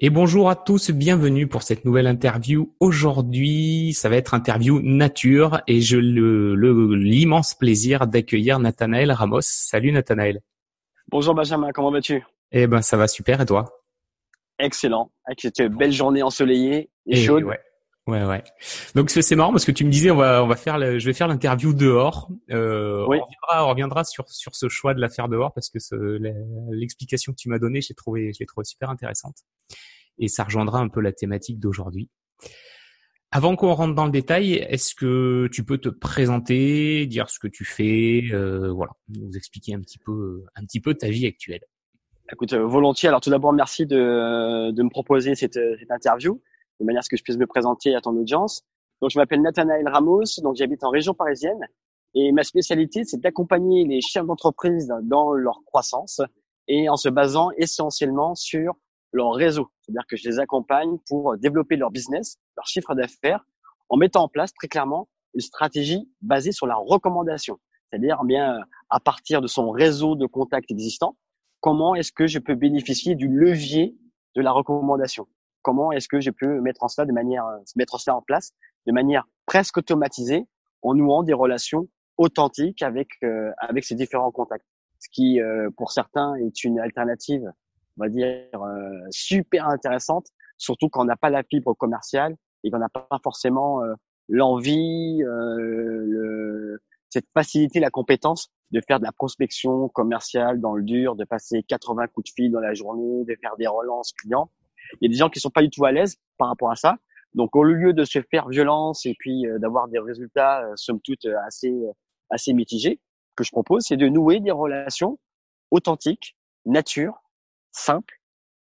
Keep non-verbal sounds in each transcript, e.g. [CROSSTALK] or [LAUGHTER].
Et bonjour à tous, bienvenue pour cette nouvelle interview. Aujourd'hui, ça va être interview nature et le l'immense plaisir d'accueillir Nathanaël Ramos. Salut Nathanaël. Bonjour Benjamin, comment vas-tu? Eh ben ça va super et toi? Excellent, avec cette belle journée ensoleillée et, chaude. Ouais. Ouais, ouais. Donc c'est marrant parce que tu me disais on va on va faire je vais faire l'interview dehors. Euh, on reviendra, on reviendra sur sur ce choix de la faire dehors parce que l'explication que tu m'as donnée, j'ai trouvé je l'ai trouvé super intéressante et ça rejoindra un peu la thématique d'aujourd'hui. Avant qu'on rentre dans le détail, est-ce que tu peux te présenter, dire ce que tu fais, euh, voilà, nous expliquer un petit peu, un petit peu ta vie actuelle? Écoute, euh, volontiers. Alors tout d'abord, merci de, de me proposer cette, cette interview, de manière à ce que je puisse me présenter à ton audience. Donc je m'appelle Nathanaël Ramos, donc j'habite en région parisienne et ma spécialité c'est d'accompagner les chefs d'entreprise dans leur croissance et en se basant essentiellement sur leur réseau. C'est-à-dire que je les accompagne pour développer leur business, leur chiffre d'affaires, en mettant en place très clairement une stratégie basée sur la recommandation. C'est-à-dire bien à partir de son réseau de contacts existants, comment est-ce que je peux bénéficier du levier de la recommandation Comment est-ce que je peux mettre en cela de manière mettre cela en place de manière presque automatisée en nouant des relations authentiques avec euh, avec ces différents contacts. Ce qui euh, pour certains est une alternative on va dire, euh, super intéressante, surtout quand on n'a pas la fibre commerciale et qu'on n'a pas forcément euh, l'envie, euh, cette facilité, la compétence de faire de la prospection commerciale dans le dur, de passer 80 coups de fil dans la journée, de faire des relances clients. Il y a des gens qui sont pas du tout à l'aise par rapport à ça. Donc, au lieu de se faire violence et puis d'avoir des résultats, somme toute, assez, assez mitigés, que je propose, c'est de nouer des relations authentiques, nature, simple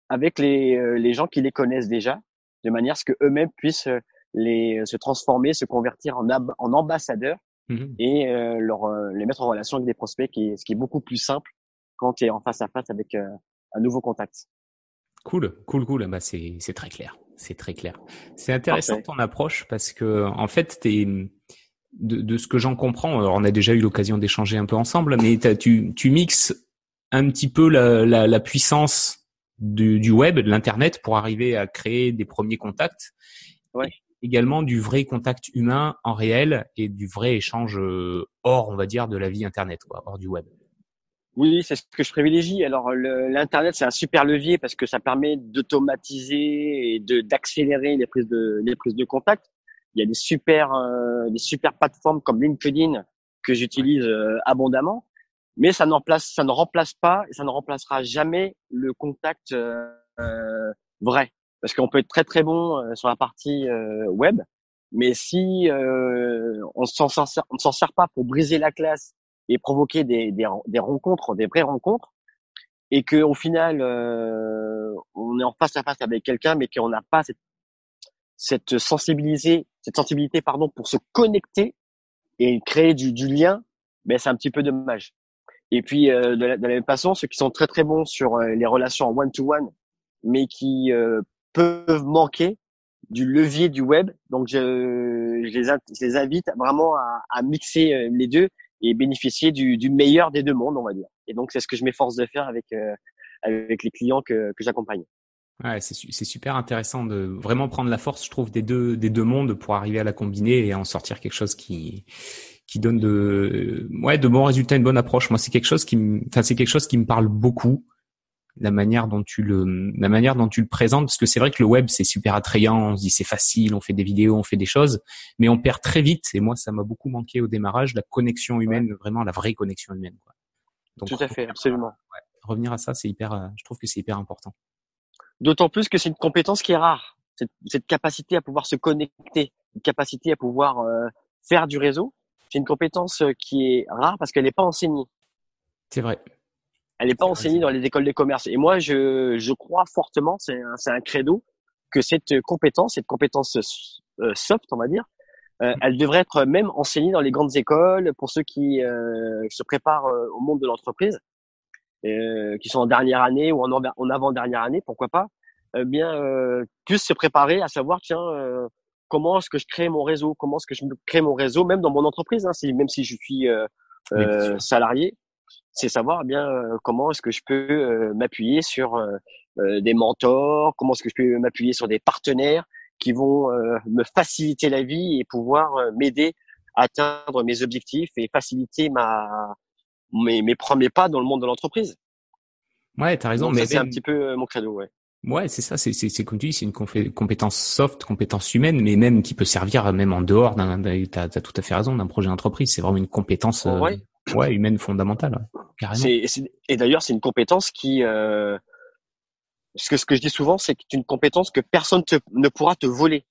avec les, euh, les gens qui les connaissent déjà, de manière à ce que eux-mêmes puissent euh, les euh, se transformer, se convertir en, en ambassadeurs mmh et leur, les mettre en relation avec des prospects, qui ce qui est beaucoup plus simple quand tu es en face à face avec un nouveau contact. Cool, cool, cool. Bah c'est c'est très clair, c'est très clair. C'est intéressant ton approche parce que en fait t'es de, de ce que j'en comprends, alors on a déjà eu l'occasion d'échanger un peu ensemble, mais tu tu mixes un petit peu la, la, la puissance du, du, web, de l'internet, pour arriver à créer des premiers contacts. Ouais. également du vrai contact humain en réel et du vrai échange euh, hors, on va dire, de la vie internet, quoi, hors du web. Oui, c'est ce que je privilégie. Alors l'internet, c'est un super levier parce que ça permet d'automatiser et de d'accélérer les prises de les prises de contact. Il y a des super euh, des super plateformes comme LinkedIn que j'utilise euh, abondamment mais ça, ça ne remplace pas et ça ne remplacera jamais le contact euh, euh vrai. Parce qu'on peut être très très bon euh, sur la partie web, mais si on on s'en sert pas pour briser la classe et provoquer des, des, des rencontres, des vraies rencontres, et que au final on est en face à face avec quelqu'un, mais qu'on n'a pas cette, cette sensibilité, cette sensibilité pardon pour se connecter et créer du, du lien, ben c'est un petit peu dommage. Et puis euh, de, la, même façon, ceux qui sont très très bons sur euh, les relations en one-to-one, mais qui euh, peuvent manquer du levier du web. Donc je, je, les, je les, invite vraiment à, à, mixer les deux et bénéficier du, du, meilleur des deux mondes, on va dire. Et donc c'est ce que je m'efforce de faire avec avec les clients que, que j'accompagne. Ouais, c'est super intéressant de vraiment prendre la force, je trouve, des deux des deux mondes pour arriver à la combiner et en sortir quelque chose qui qui donne de ouais de bons résultats, une bonne approche. Moi, c'est quelque chose qui me, enfin c'est quelque chose qui me parle beaucoup la manière dont tu le la manière dont tu le présentes parce que c'est vrai que le web c'est super attrayant on se dit c'est facile on fait des vidéos on fait des choses mais on perd très vite et moi ça m'a beaucoup manqué au démarrage la connexion humaine vraiment la vraie connexion humaine quoi. Donc, tout à fait absolument ouais, revenir à ça c'est hyper euh, je trouve que c'est hyper important d'autant plus que c'est une compétence qui est rare cette, cette, capacité à pouvoir se connecter une capacité à pouvoir euh, faire du réseau c'est une compétence euh, qui est rare parce qu'elle n'est pas enseignée. C'est vrai. Elle n'est pas enseignée dans les écoles de commerce. Et moi, je, je crois fortement, c'est un, un credo, que cette compétence, cette compétence euh, soft, on va dire, euh, mm. elle devrait être même enseignée dans les grandes écoles pour ceux qui euh, se préparent au monde de l'entreprise, euh, qui sont en dernière année ou en, en avant-dernière année, pourquoi pas, eh bien, puissent se préparer à savoir, tiens, comment est-ce que je crée mon réseau, comment est-ce que je crée mon réseau, même dans mon entreprise, hein, même si je suis euh, euh salarié, c'est savoir eh bien comment est-ce que je peux m'appuyer sur des mentors, comment est-ce que je peux m'appuyer sur des partenaires qui vont me faciliter la vie et pouvoir m'aider à atteindre mes objectifs et faciliter ma mes, mes premiers pas dans le monde de l'entreprise. Ouais, t'as raison. mais c'est un petit peu mon credo, ouais. Ouais, c'est ça, c'est c'est comme tu dis, c'est une compétence soft, compétence humaine, mais même qui peut servir même en dehors d'un. T'as as tout à fait raison d'un projet d'entreprise. C'est vraiment une compétence ouais. Ouais humaine fondamentale. carrément. et d'ailleurs, c'est une compétence qui. Euh, ce que ce que je dis souvent, c'est que c'est une compétence que personne te, ne pourra te voler.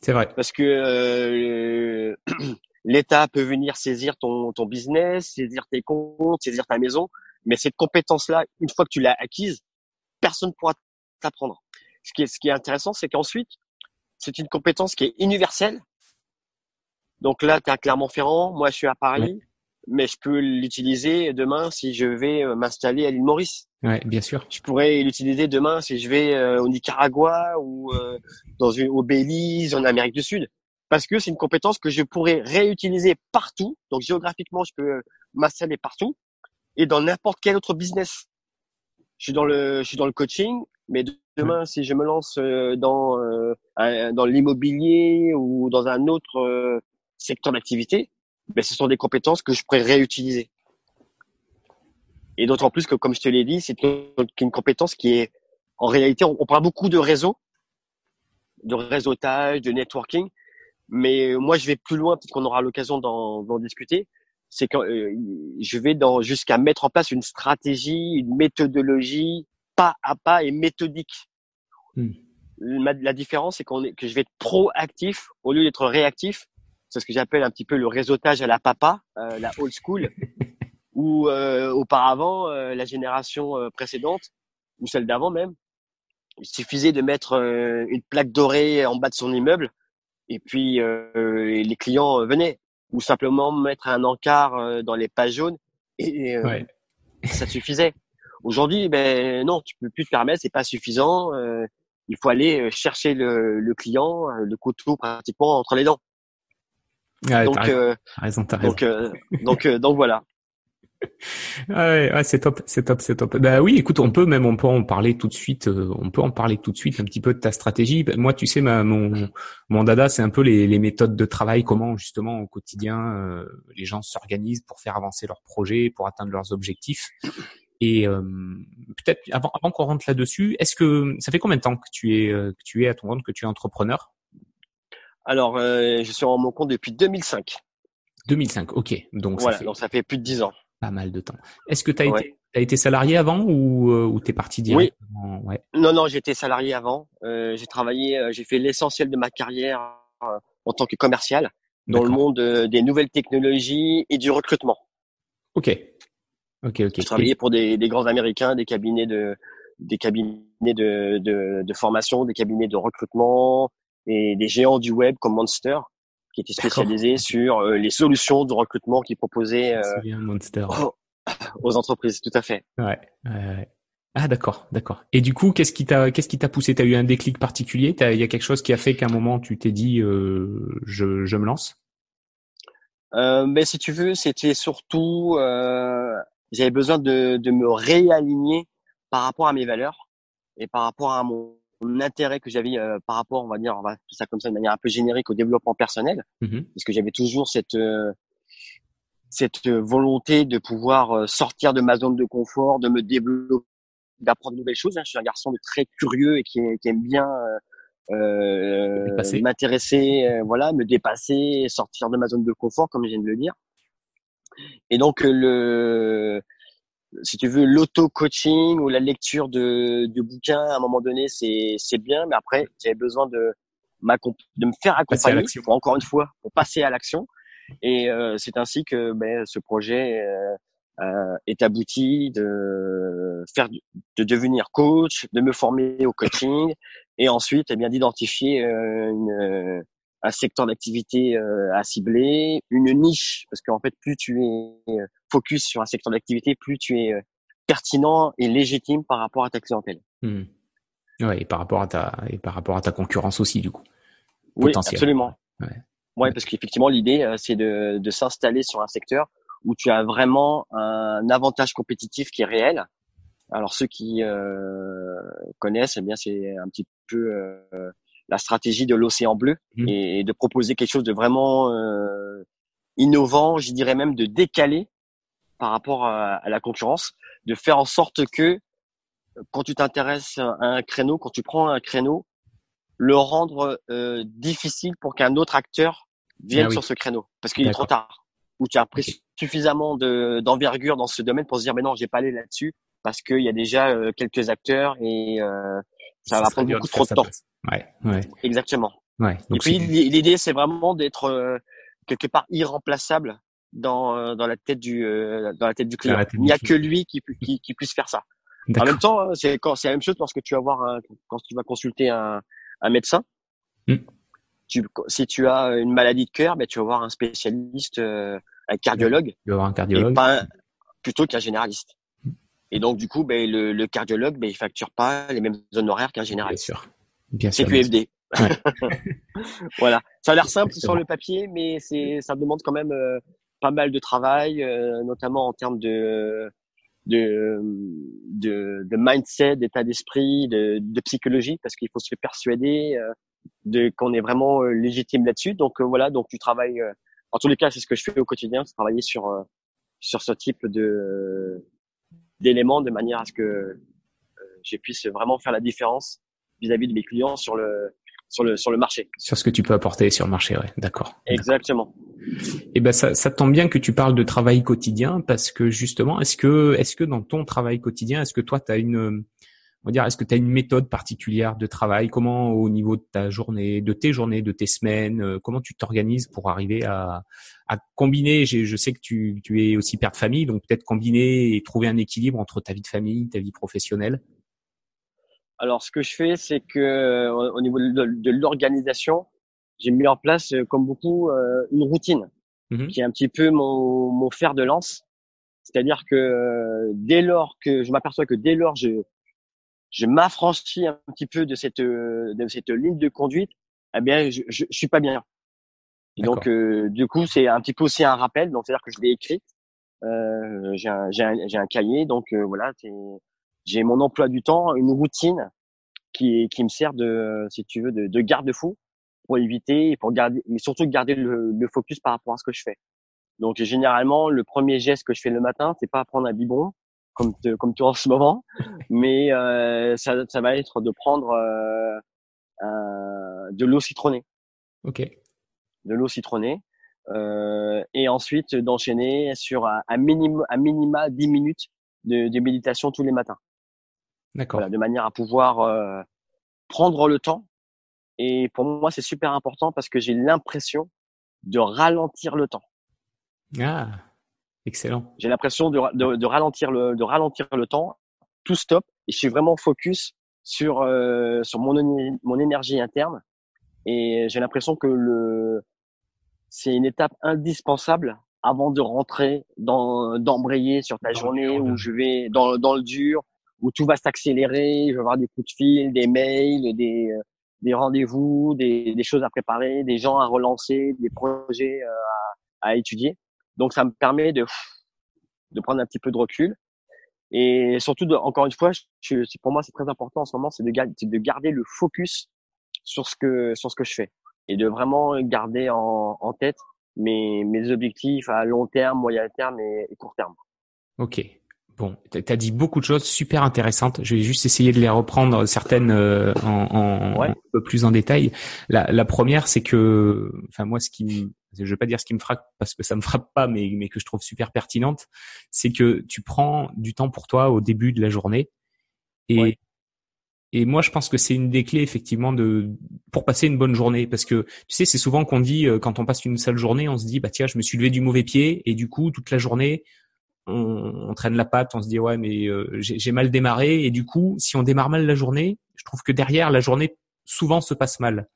C'est vrai. Parce que euh, [CLEARS THROAT] l'État peut venir saisir ton ton business, saisir tes comptes, saisir ta maison, mais cette compétence-là, une fois que tu l'as acquise, personne ne pourra t'apprendre. Ce qui est, ce qui est intéressant, c'est qu'ensuite, c'est une compétence qui est universelle. Donc là, tu es à Clermont-Ferrand, moi je suis à Paris, mais je peux l'utiliser demain si je vais euh, m'installer à l'île Maurice. Ouais, bien sûr. Je pourrais l'utiliser demain si je vais euh, au Nicaragua ou euh, dans une, au Belize, en Amérique du Sud. Parce que c'est une compétence que je pourrais réutiliser partout. Donc géographiquement, je peux m'installer partout et dans n'importe quel autre business. Je suis dans le, je suis dans le coaching, mais demain, si je me lance dans euh, dans l'immobilier ou dans un autre secteur d'activité, ben, ce sont des compétences que je pourrais réutiliser. Et d'autant plus que, comme je te l'ai dit, c'est une compétence qui est, en réalité, on, parle beaucoup de réseau, de réseautage, de networking, mais moi, je vais plus loin, peut-être qu'on aura l'occasion d'en discuter. C'est que je vais dans jusqu'à mettre en place une stratégie, une méthodologie pas à pas et méthodique. Hmm. La, différence, c'est qu'on est, que je vais être proactif au lieu d'être réactif. C'est ce que j'appelle un petit peu le réseautage à la papa, euh, la old school, [LAUGHS] ou euh, auparavant euh, la génération précédente ou celle d'avant même. Il suffisait de mettre une plaque dorée en bas de son immeuble et puis les clients venaient, ou simplement mettre un encart dans les pages jaunes et ça suffisait. Aujourd'hui, ben non, tu peux plus te permettre, c'est pas suffisant. Euh, il faut aller euh, chercher le, le, client, euh, le couteau pratiquement entre les dents. Ouais, donc, raison, raison, donc, donc, donc voilà. [LAUGHS] Ah ouais, ouais c'est top, c'est top, c'est top. Bah oui, écoute, on peut même, on peut en parler tout de suite. on peut en parler tout de suite un petit peu de ta stratégie. Bah, moi, tu sais, ma, mon mon dada, c'est un peu les, les méthodes de travail, comment justement au quotidien les gens s'organisent pour faire avancer leurs projets, pour atteindre leurs objectifs. Et euh, peut-être avant, avant qu'on rentre là-dessus, est-ce que ça fait combien de temps que tu es euh, que tu es à ton compte, que tu es entrepreneur? Alors, euh, je suis en mon compte depuis 2005. 2005, ok. Donc voilà, ça fait donc ça fait plus de 10 ans. Pas mal de temps. Est-ce que tu as été salarié avant ou, euh, ou t'es parti directement? Oui. Ouais. Non, non, j'étais salarié avant. Euh, j'ai travaillé, j'ai fait l'essentiel de ma carrière en tant que commercial dans le monde des nouvelles technologies et du recrutement. Ok. Ok, ok. Je travaillais pour des, des, grands américains, des cabinets de des cabinets de, de, de, formation, des cabinets de recrutement et des géants du web comme Monster qui étaient spécialisés sur euh, les solutions de recrutement qu'ils proposaient euh, Monster. [LAUGHS] Aux, entreprises, tout à fait. Ouais. ouais. Ah d'accord, d'accord. Et du coup, qu'est-ce qui t'a qu'est-ce qui t'a poussé? T'as eu un déclic particulier? Il y a quelque chose qui a fait qu'à un moment tu t'es dit euh, je, je me lance? Euh, mais si tu veux, c'était surtout euh, j'avais besoin de, de me réaligner par rapport à mes valeurs et par rapport à mon, intérêt que j'avais euh, par rapport, on va dire, on va ça comme ça de manière un peu générique au développement personnel, mmh parce que j'avais toujours cette euh, cette volonté de pouvoir euh, sortir de ma zone de confort, de me développer, d'apprendre de nouvelles choses. Hein. Je suis un garçon de très curieux et qui, qui aime bien euh, m'intéresser, voilà, me dépasser, sortir de ma zone de confort, comme je viens de le dire. Et donc le si tu veux l'auto-coaching ou la lecture de, de bouquins à un moment donné c'est c'est bien mais après j'avais besoin de de me faire accompagner encore une fois pour passer à l'action. Et euh, c'est ainsi que ben, ce projet euh, euh, est abouti de faire de devenir coach de me former au coaching et ensuite eh bien d'identifier une un secteur d'activité euh, à cibler, une niche, parce qu'en fait, plus tu es euh, focus sur un secteur d'activité, plus tu es euh, pertinent et légitime par rapport à ta clientèle. Mmh. Ouais, et par rapport à ta et par rapport à ta concurrence aussi du coup. Oui, absolument. Ouais, ouais parce qu'effectivement l'idée c'est de, de s'installer sur un secteur où tu as vraiment un avantage compétitif qui est réel. Alors ceux qui euh, connaissent, eh bien c'est un petit peu euh, la stratégie de l'océan bleu mmh. et, de proposer quelque chose de vraiment euh, innovant, je dirais même de décalé par rapport à, la concurrence, de faire en sorte que quand tu t'intéresses à un créneau, quand tu prends un créneau, le rendre euh, difficile pour qu'un autre acteur vienne ah sur ce créneau, parce qu'il est trop tard, ou tu as pris suffisamment de, d'envergure dans ce domaine pour se dire, mais non, j'ai pas allé là-dessus, parce qu'il y a déjà euh, quelques acteurs et euh, ça, va prendre beaucoup trop de temps. Ouais, ouais. Exactement. Ouais. et puis l'idée, c'est vraiment d'être quelque part irremplaçable dans dans la tête du dans la tête du client. Il n'y a que lui qui, qui, qui puisse faire ça. En même temps, hein, c'est quand c'est la même chose lorsque tu vas voir un, quand tu vas consulter un, un médecin. Mm. Tu, si tu as une maladie de cœur, ben tu vas voir un spécialiste, euh, un cardiologue. Tu vas voir un cardiologue. pas plutôt qu'un généraliste. Et donc du coup, ben le, le cardiologue, ben il facture pas les mêmes honoraires qu'un généraliste. Bien sûr. Bien sûr. QFD. Ouais. [LAUGHS] voilà. Ça a l'air simple sur le papier, mais c'est ça demande quand même euh, pas mal de travail, euh, notamment en termes de de, de, de mindset, d'état d'esprit, de, de, psychologie, parce qu'il faut se persuader euh, de qu'on est vraiment euh, légitime là-dessus. Donc euh, voilà, donc tu travailles. en tous les cas, c'est ce que je fais au quotidien, c'est travailler sur sur ce type de d'éléments de manière à ce que je puisse vraiment faire la différence vis-à-vis -vis de mes clients sur le sur le sur le marché. Sur ce que tu peux apporter sur le marché, ouais. D'accord. Exactement. Et eh ben ça, ça tombe bien que tu parles de travail quotidien parce que justement, est-ce que est-ce que dans ton travail quotidien, est-ce que toi tu as une on va dire, est-ce que tu as une méthode particulière de travail? Comment, au niveau de ta journée, de tes journées, de tes semaines, euh, comment tu t'organises pour arriver à, à combiner? Je sais que tu, tu es aussi père de famille, donc peut-être combiner et trouver un équilibre entre ta vie de famille, ta vie professionnelle. Alors, ce que je fais, c'est que euh, au niveau de, l'organisation, j'ai mis en place, euh, comme beaucoup, euh, une routine mmh qui est un petit peu mon, mon fer de lance. C'est-à-dire que dès lors que je m'aperçois que dès lors je je m'affranchis un petit peu de cette de cette ligne de conduite, eh bien je, je, suis pas bien. donc du coup c'est un petit peu aussi un rappel. Donc c'est-à-dire que je l'ai écrit. Euh, j'ai un, un, un cahier. Donc voilà, c'est j'ai mon emploi du temps, une routine qui, qui me sert de, si tu veux, de, de garde-fou pour éviter, pour garder, mais surtout garder le, le, focus par rapport à ce que je fais. Donc généralement, le premier geste que je fais le matin, c'est pas prendre un biberon comme comme tu en ce moment, [LAUGHS] mais euh, ça, ça va être de prendre euh, euh, de l'eau citronnée. Ok. De l'eau citronnée. Euh, et ensuite d'enchaîner sur un, un, minimum, un minima 10 minutes de, de méditation tous les matins. D'accord. de manière à pouvoir euh, prendre le temps. Et pour moi, c'est super important parce que j'ai l'impression de ralentir le temps. Ah, excellent. J'ai l'impression de, de, de, ralentir le de ralentir le temps, tout stop, et je suis vraiment focus sur euh, sur mon mon énergie interne. Et j'ai l'impression que le c'est une étape indispensable avant de rentrer dans d'embrayer sur ta journée où je vais dans dans le dur où tout va s'accélérer, je vais avoir des coups de fil, des mails, des, des rendez-vous, des, des, choses à préparer, des gens à relancer, des projets euh, à, à étudier. Donc ça me permet de, de prendre un petit peu de recul. Et surtout, de, encore une fois, je, pour moi c'est très important en ce moment, c'est de, de garder le focus sur ce que sur ce que je fais et de vraiment garder en, en tête mes, mes objectifs à long terme, moyen terme et, et court terme. Ok, Bon, tu as dit beaucoup de choses super intéressantes. Je vais juste essayer de les reprendre certaines euh, en, un peu plus en détail. La, la première, c'est que, enfin moi, ce qui, je vais pas dire ce qui me frappe parce que ça me frappe pas, mais mais que je trouve super pertinente, c'est que tu prends du temps pour toi au début de la journée. Et Et moi, je pense que c'est une des clés effectivement de pour passer une bonne journée, parce que tu sais, c'est souvent qu'on dit euh, quand on passe une sale journée, on se dit bah tiens, je me suis levé du mauvais pied, et du coup toute la journée, on, traîne la patte, on se dit ouais mais euh, j'ai mal démarré. Et du coup si on démarre mal la journée, je trouve que derrière la journée souvent se passe mal.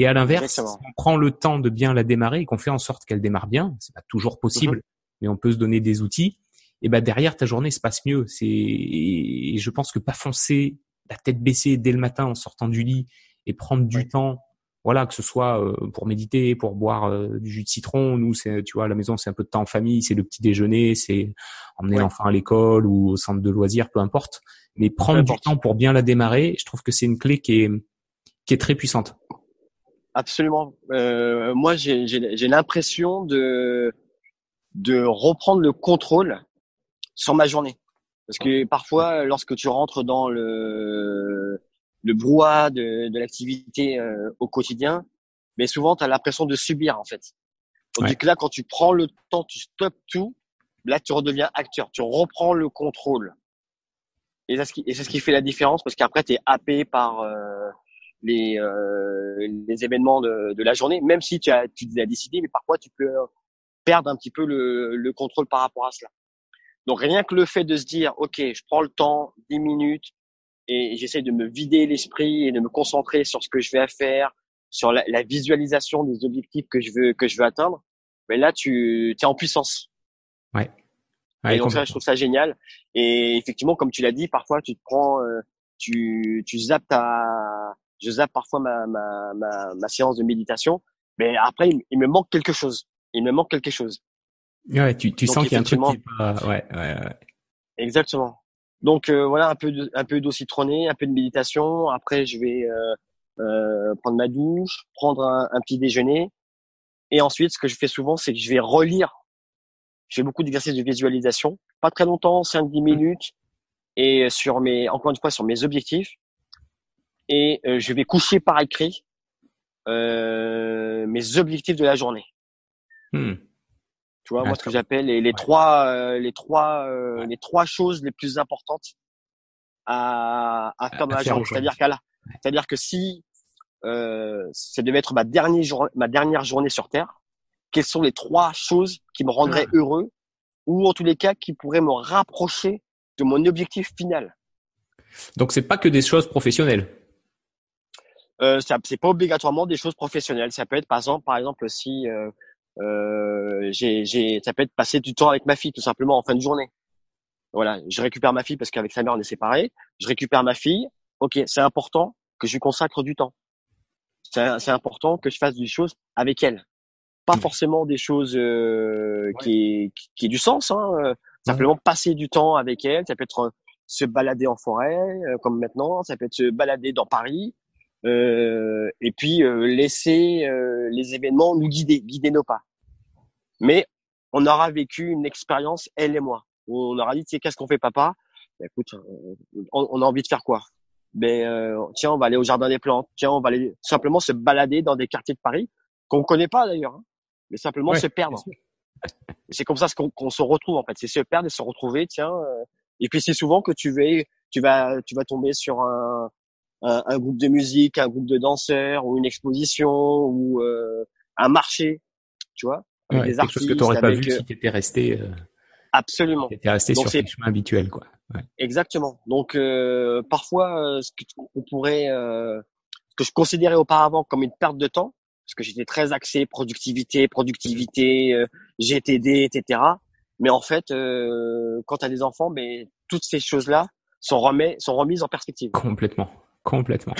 Et à l'inverse, si on prend le temps de bien la démarrer et qu'on fait en sorte qu'elle démarre bien, c'est pas toujours possible, mhm. mais on peut se donner des outils. Et ben derrière ta journée se passe mieux. C'est et je pense que pas foncer la tête baissée dès le matin en sortant du lit et prendre du temps voilà, que ce soit euh, pour méditer, pour boire euh, du jus de citron. Nous, c'est, tu vois, à la maison, c'est un peu de temps en famille, c'est le petit déjeuner, c'est emmener l'enfant à l'école ou au centre de loisirs, peu importe. Mais prendre du temps pour bien la démarrer, je trouve que c'est une clé qui est qui est très puissante. Absolument. Euh, moi, j'ai, l'impression de de reprendre le contrôle sur ma journée. Parce que parfois, lorsque tu rentres dans le le brouhaha de, de l'activité euh, au quotidien, mais souvent tu as l'impression de subir en fait. Tandis que là, quand tu prends le temps, tu stops tout, là tu redeviens acteur, tu reprends le contrôle. Et c'est ce qui, et c'est ce qui fait la différence parce qu'après tu es happé par euh, les, euh, les événements de, de, la journée, même si tu as, tu as décidé, mais parfois tu peux perdre un petit peu le, le contrôle par rapport à cela. Donc rien que le fait de se dire, ok, je prends le temps, 10 minutes, et j'essaie de me vider l'esprit et de me concentrer sur ce que je vais faire, sur la, la, visualisation des objectifs que je veux que je veux atteindre, mais là tu es en puissance. Ouais. ouais et donc ça, je trouve ça génial. Et effectivement, comme tu l'as dit, parfois tu te prends, euh, tu tu zappes ta, je zappe parfois ma ma ma, ma séance de méditation, mais après il, me manque quelque chose. Il me manque quelque chose. Ouais, tu tu sens qu'il y a un truc qui est pas, ouais, ouais, ouais. Exactement. Donc euh, voilà, un peu de, un peu d'eau citronnée, un peu de méditation. Après, je vais euh, euh, prendre ma douche, prendre un, un, petit déjeuner. Et ensuite, ce que je fais souvent, c'est que je vais relire. Je fais beaucoup d'exercices de visualisation, pas très longtemps, 5-10 mmh. minutes, et sur mes, encore une fois, sur mes objectifs. Et euh, je vais coucher par écrit euh, mes objectifs de la journée. Mmh. Tu vois, moi, ce que j'appelle les, les trois, euh, les trois, euh, les trois choses les plus importantes à, à faire dans la journée. C'est-à-dire qu'à c'est-à-dire que si euh, ça devait être ma dernière journée, ma dernière journée sur Terre, quelles sont les trois choses qui me rendraient ah. heureux ou en tous les cas qui pourraient me rapprocher de mon objectif final? Donc c'est pas que des choses professionnelles. Euh, c'est pas obligatoirement des choses professionnelles. Ça peut être par exemple, par exemple si euh, euh, j'ai, j'ai, ça peut être passer du temps avec ma fille tout simplement en fin de journée. Voilà, je récupère ma fille parce qu'avec sa mère on est séparés. Je récupère ma fille. Ok, c'est important que je lui consacre du temps. C'est, c'est important que je fasse des choses avec elle. Pas mmh. forcément des choses euh, qui, qui, qui aient du sens. Hein, euh, simplement passer du temps avec elle. Ça peut être euh, se balader en forêt euh, comme maintenant. Ça peut être se balader dans Paris. Euh, et puis euh, laisser euh, les événements nous guider, guider nos pas. Mais on aura vécu une expérience, elle et moi, où on aura dit, tiens, qu'est-ce qu'on fait, papa? Ben, Écoute, on, a envie de faire quoi? Ben tiens, on va aller au jardin des plantes. Tiens, on va aller simplement se balader dans des quartiers de Paris qu'on connaît pas d'ailleurs, hein, mais simplement se perdre. C'est comme ça qu'on se retrouve en fait, c'est se perdre et se retrouver. Tiens, et puis c'est souvent que tu vas, tu vas, tu vas tomber sur un, un, un, groupe de musique, un groupe de danseurs ou une exposition ou euh, un marché, tu vois, avec des artistes. Quelque chose que tu n'aurais pas vu si tu étais resté. Euh, absolument. Tu étais resté sur tes chemins habituels, quoi. Ouais. Exactement. Donc euh, parfois, euh, ce qu'on pourrait, euh, ce que je considérais auparavant comme une perte de temps, parce que j'étais très axé productivité, productivité, euh, GTD, etc. Mais en fait, quand tu as des enfants, mais toutes ces choses-là sont, remis, sont remises en perspective. Complètement. [LAUGHS] Complètement.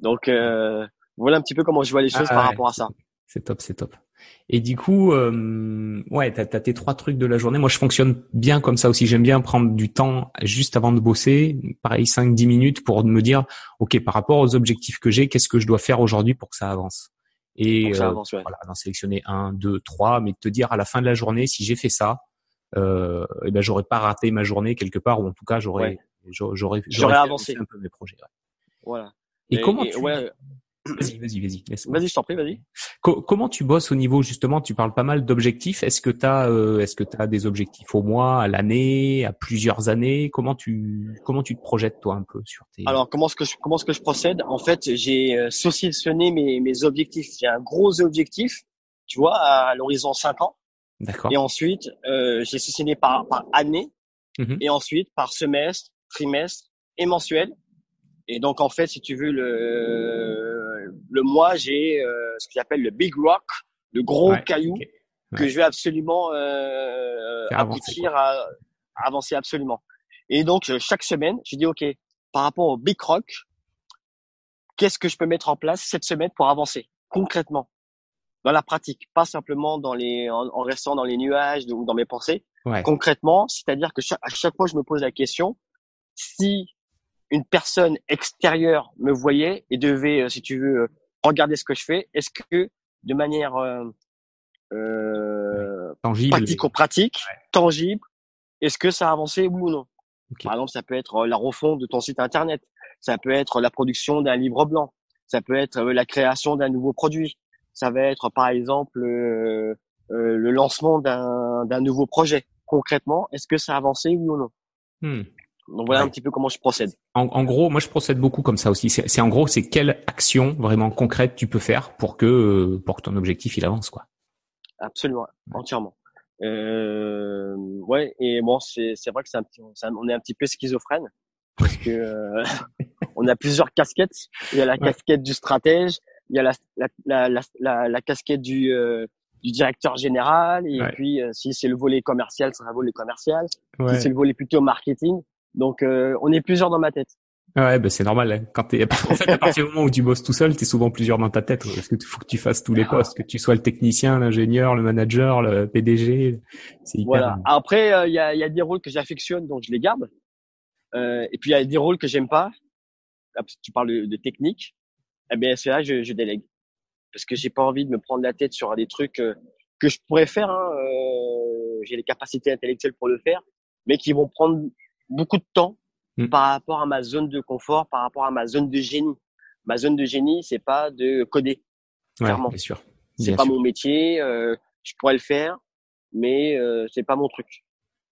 Donc euh, voilà un petit peu comment je vois les choses ah, par rapport à ça. C'est top, c'est top. Et du coup, euh, ouais, t'as as tes trois trucs de la journée. Moi, je fonctionne bien comme ça aussi. J'aime bien prendre du temps juste avant de bosser, pareil 5-10 minutes pour me dire, ok, par rapport aux objectifs que j'ai, qu'est-ce que je dois faire aujourd'hui pour que ça avance? Et ça euh, avance, ouais. voilà, d'en sélectionner un, deux, trois, mais de te dire à la fin de la journée, si j'ai fait ça, euh, eh ben j'aurais pas raté ma journée quelque part, ou en tout cas j'aurais J'aurais j'aurais avancé un peu mes projets. Voilà. Et, comment tu... ouais. [COUGHS] Vas-y, vas-y, vas-y. Vas-y, je t'en prie, vas-y. comment tu bosses au niveau justement Tu parles pas mal d'objectifs. Est-ce que tu as, euh, est-ce que as des objectifs au mois, à l'année, à plusieurs années? Comment tu, comment tu te projettes toi un peu sur tes Alors comment est-ce que je, comment est-ce que je procède? En fait, j'ai euh, saucissonné mes, mes objectifs. J'ai un gros objectif, tu vois, à l'horizon 5 ans. D'accord. Et ensuite, euh, j'ai saucissonné par par année, mmh et ensuite par semestre, trimestre et mensuel. Et donc en fait, si tu veux le le mois, j'ai euh, ce que j'appelle le big rock, le gros caillou que je vais absolument euh, aboutir à, avancer absolument. Et donc chaque semaine, je dis ok, par rapport au big rock, qu'est-ce que je peux mettre en place cette semaine pour avancer concrètement dans la pratique, pas simplement dans les en, restant dans les nuages ou dans mes pensées. Concrètement, c'est-à-dire que à chaque fois je me pose la question si une personne extérieure me voyait et devait, euh, si tu veux, euh, regarder ce que je fais, est-ce que de manière euh, euh tangible, pratico-pratique, tangible, est-ce que ça a avancé oui ou non? Par exemple, ça peut être la refonte de ton site internet, ça peut être la production d'un livre blanc, ça peut être la création d'un nouveau produit, ça va être par exemple euh, le lancement d'un nouveau projet. Concrètement, est-ce que ça a avancé oui ou non? Hmm. Donc voilà un petit peu comment je procède. En, gros, moi je procède beaucoup comme ça aussi. C'est en gros, c'est quelle action vraiment concrète tu peux faire pour que pour que ton objectif il avance quoi. Absolument, entièrement. Euh, ouais, et bon, c'est c'est vrai que c'est un petit, on est un petit peu schizophrène parce que euh, [LAUGHS] on a plusieurs casquettes. Il y a la casquette du stratège, il y a la la la la, la casquette du euh, du directeur général et puis euh, si c'est le volet commercial, c'est un volet commercial. Si c'est le volet plutôt marketing, donc, euh, on est plusieurs dans ma tête. Ouais, ben c'est normal. Hein. Quand t'es, [LAUGHS] en fait, à partir du moment où tu bosses tout seul, t'es souvent plusieurs dans ta tête. Parce que faut que tu fasses tous les postes, que tu sois le technicien, l'ingénieur, le manager, le PDG. C'est hyper. Voilà. Après, il y, a, y, a, des rôles que j'affectionne, donc je les garde. Euh, et puis il y a des rôles que j'aime pas. tu parles de, technique. Eh bien, c'est là je, je délègue parce que j'ai pas envie de me prendre la tête sur des trucs euh, que je pourrais faire. Hein, euh, j'ai les capacités intellectuelles pour le faire, mais qui vont prendre beaucoup de temps mm. par rapport à ma zone de confort, par rapport à ma zone de génie. Ma zone de génie, c'est pas de coder. Clairement. bien sûr. C'est pas mon métier. Euh, je pourrais le faire, mais euh, c'est pas mon truc.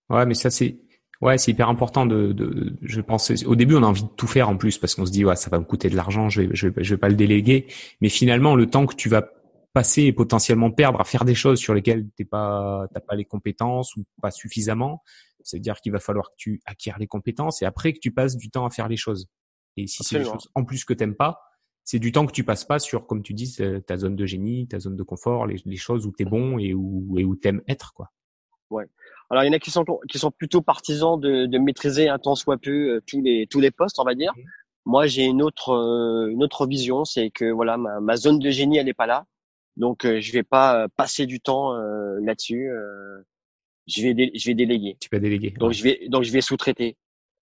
Ouais, mais ça c'est ouais, c'est hyper important de, de. Je pense au début on a envie de tout faire en plus parce qu'on se dit ouais ça va me coûter de l'argent, je vais, je vais je vais pas le déléguer. Mais finalement le temps que tu vas passer et potentiellement perdre à faire des choses sur lesquelles t'es pas t'as pas les compétences ou pas suffisamment, c'est-à-dire qu'il va falloir que tu acquières les compétences et après que tu passes du temps à faire les choses. Et si c'est des choses en plus que t'aimes pas, c'est du temps que tu passes pas sur, comme tu dis, ta zone de génie, ta zone de confort, les, les choses où t'es bon et où et où t'aimes être, quoi. Ouais. Alors il y en a qui sont qui sont plutôt partisans de, de maîtriser un temps soit peu euh, tous les tous les postes, on va dire. Mmh. Moi, j'ai une autre euh, une autre vision, c'est que voilà ma, ma zone de génie elle n'est pas là, donc euh, je vais pas passer du temps là-dessus je vais je vais déléguer. Tu vas déléguer. Donc je vais donc je vais sous-traiter.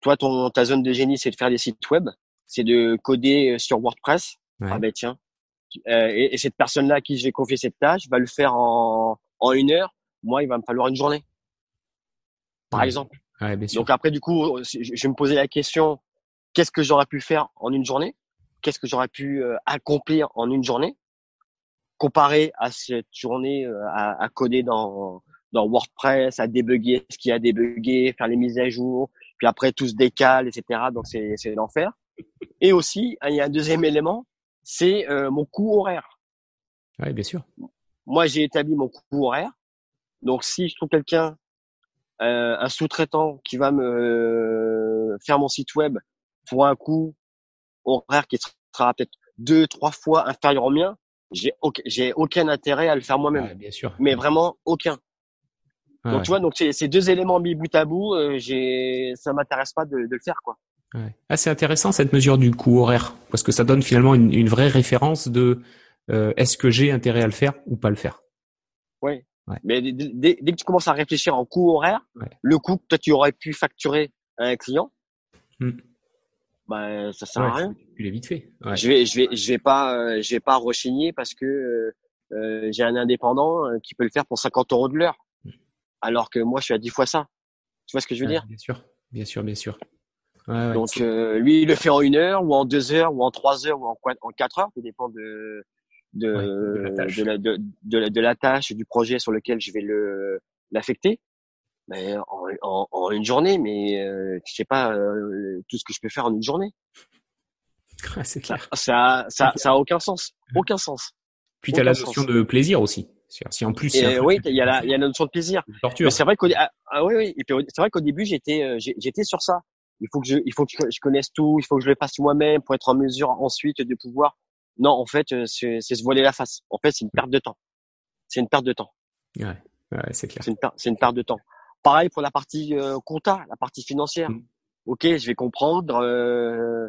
Toi ton ta zone de génie c'est de faire des sites web, c'est de coder euh, sur WordPress. Ah ben tiens. Euh, et, cette personne-là à qui je vais confier cette tâche va le faire en en une heure. Moi il va me falloir une journée. Par exemple. Ouais, bien sûr. Donc après du coup je, je vais me poser la question qu'est-ce que j'aurais pu faire en une journée? Qu'est-ce que j'aurais pu euh, accomplir en une journée comparé à cette journée à, à coder dans dans WordPress, à débugger ce qui a débugué, faire les mises à jour, puis après tout se décale, etc. Donc c'est c'est l'enfer. Et aussi, il y a un deuxième élément, c'est euh, mon coût horaire. Oui, bien sûr. Moi, j'ai établi mon coût horaire. Donc si je trouve quelqu'un, euh, un sous-traitant qui va me euh, faire mon site web pour un coût horaire qui sera peut-être deux, trois fois inférieur au mien, j'ai aucun, j'ai aucun intérêt à le faire moi-même. bien sûr. Mais vraiment aucun. Donc tu vois, donc ces deux éléments mis bout à bout, euh, j'ai, ça m'intéresse pas de, de, le faire quoi. Ouais. Ah, c'est intéressant cette mesure du coût horaire parce que ça donne finalement une, une vraie référence de euh, est-ce que j'ai intérêt à le faire ou pas le faire. Oui. Ouais. Mais dès, dès, que tu commences à réfléchir en coût horaire, le coût que toi tu aurais pu facturer à un client, hmm. bah ça sert à rien. Tu l'as vite fait. Je vais, je vais, je vais pas, euh, je vais pas rechigner parce que euh, euh j'ai un indépendant qui peut le faire pour 50 euros de l'heure alors que moi je suis à 10 fois ça. Tu vois ce que je veux dire? Bien sûr, bien sûr, bien sûr. Ouais, Donc euh, lui il le fait en une heure ou en deux heures ou en trois heures ou en, en quatre heures, tout dépend de de, de, la tâche. De, la, de, de, la, tâche du projet sur lequel je vais le l'affecter. Mais en, en, en, une journée, mais euh, je sais pas euh, tout ce que je peux faire en une journée. [LAUGHS] c'est clair. Ça, ça, ça, a aucun sens, aucun sens. Puis tu as la notion de plaisir aussi. Si en plus, oui, il y a la, il y a la notion de plaisir. C'est vrai qu'au, ah, ah, oui, oui. C'est vrai qu'au début, j'étais, euh, j'étais sur ça. Il faut que je, il faut que je connaisse tout. Il faut que je le fasse moi-même pour être en mesure ensuite de pouvoir. Non, en fait, euh, c'est, se voiler la face. En fait, c'est une perte de temps. C'est une perte de temps. Ouais, ouais c'est clair. C'est une, c'est une perte de temps. Pareil pour la partie euh, compta, la partie financière. Mm. Ok, je vais comprendre. Euh,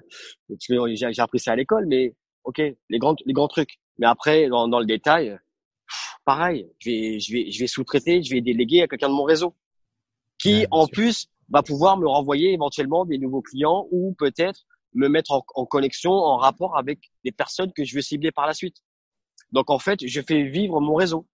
j'ai appris ça à l'école, mais ok, les grands, les grands trucs. Mais après, dans, dans le détail, pareil, je vais, je vais, je vais sous-traiter, je vais déléguer à quelqu'un de mon réseau, qui en plus va pouvoir me renvoyer éventuellement des nouveaux clients ou peut-être me mettre en, en, connexion, en rapport avec des personnes que je veux cibler par la suite. Donc en fait, je fais vivre mon réseau.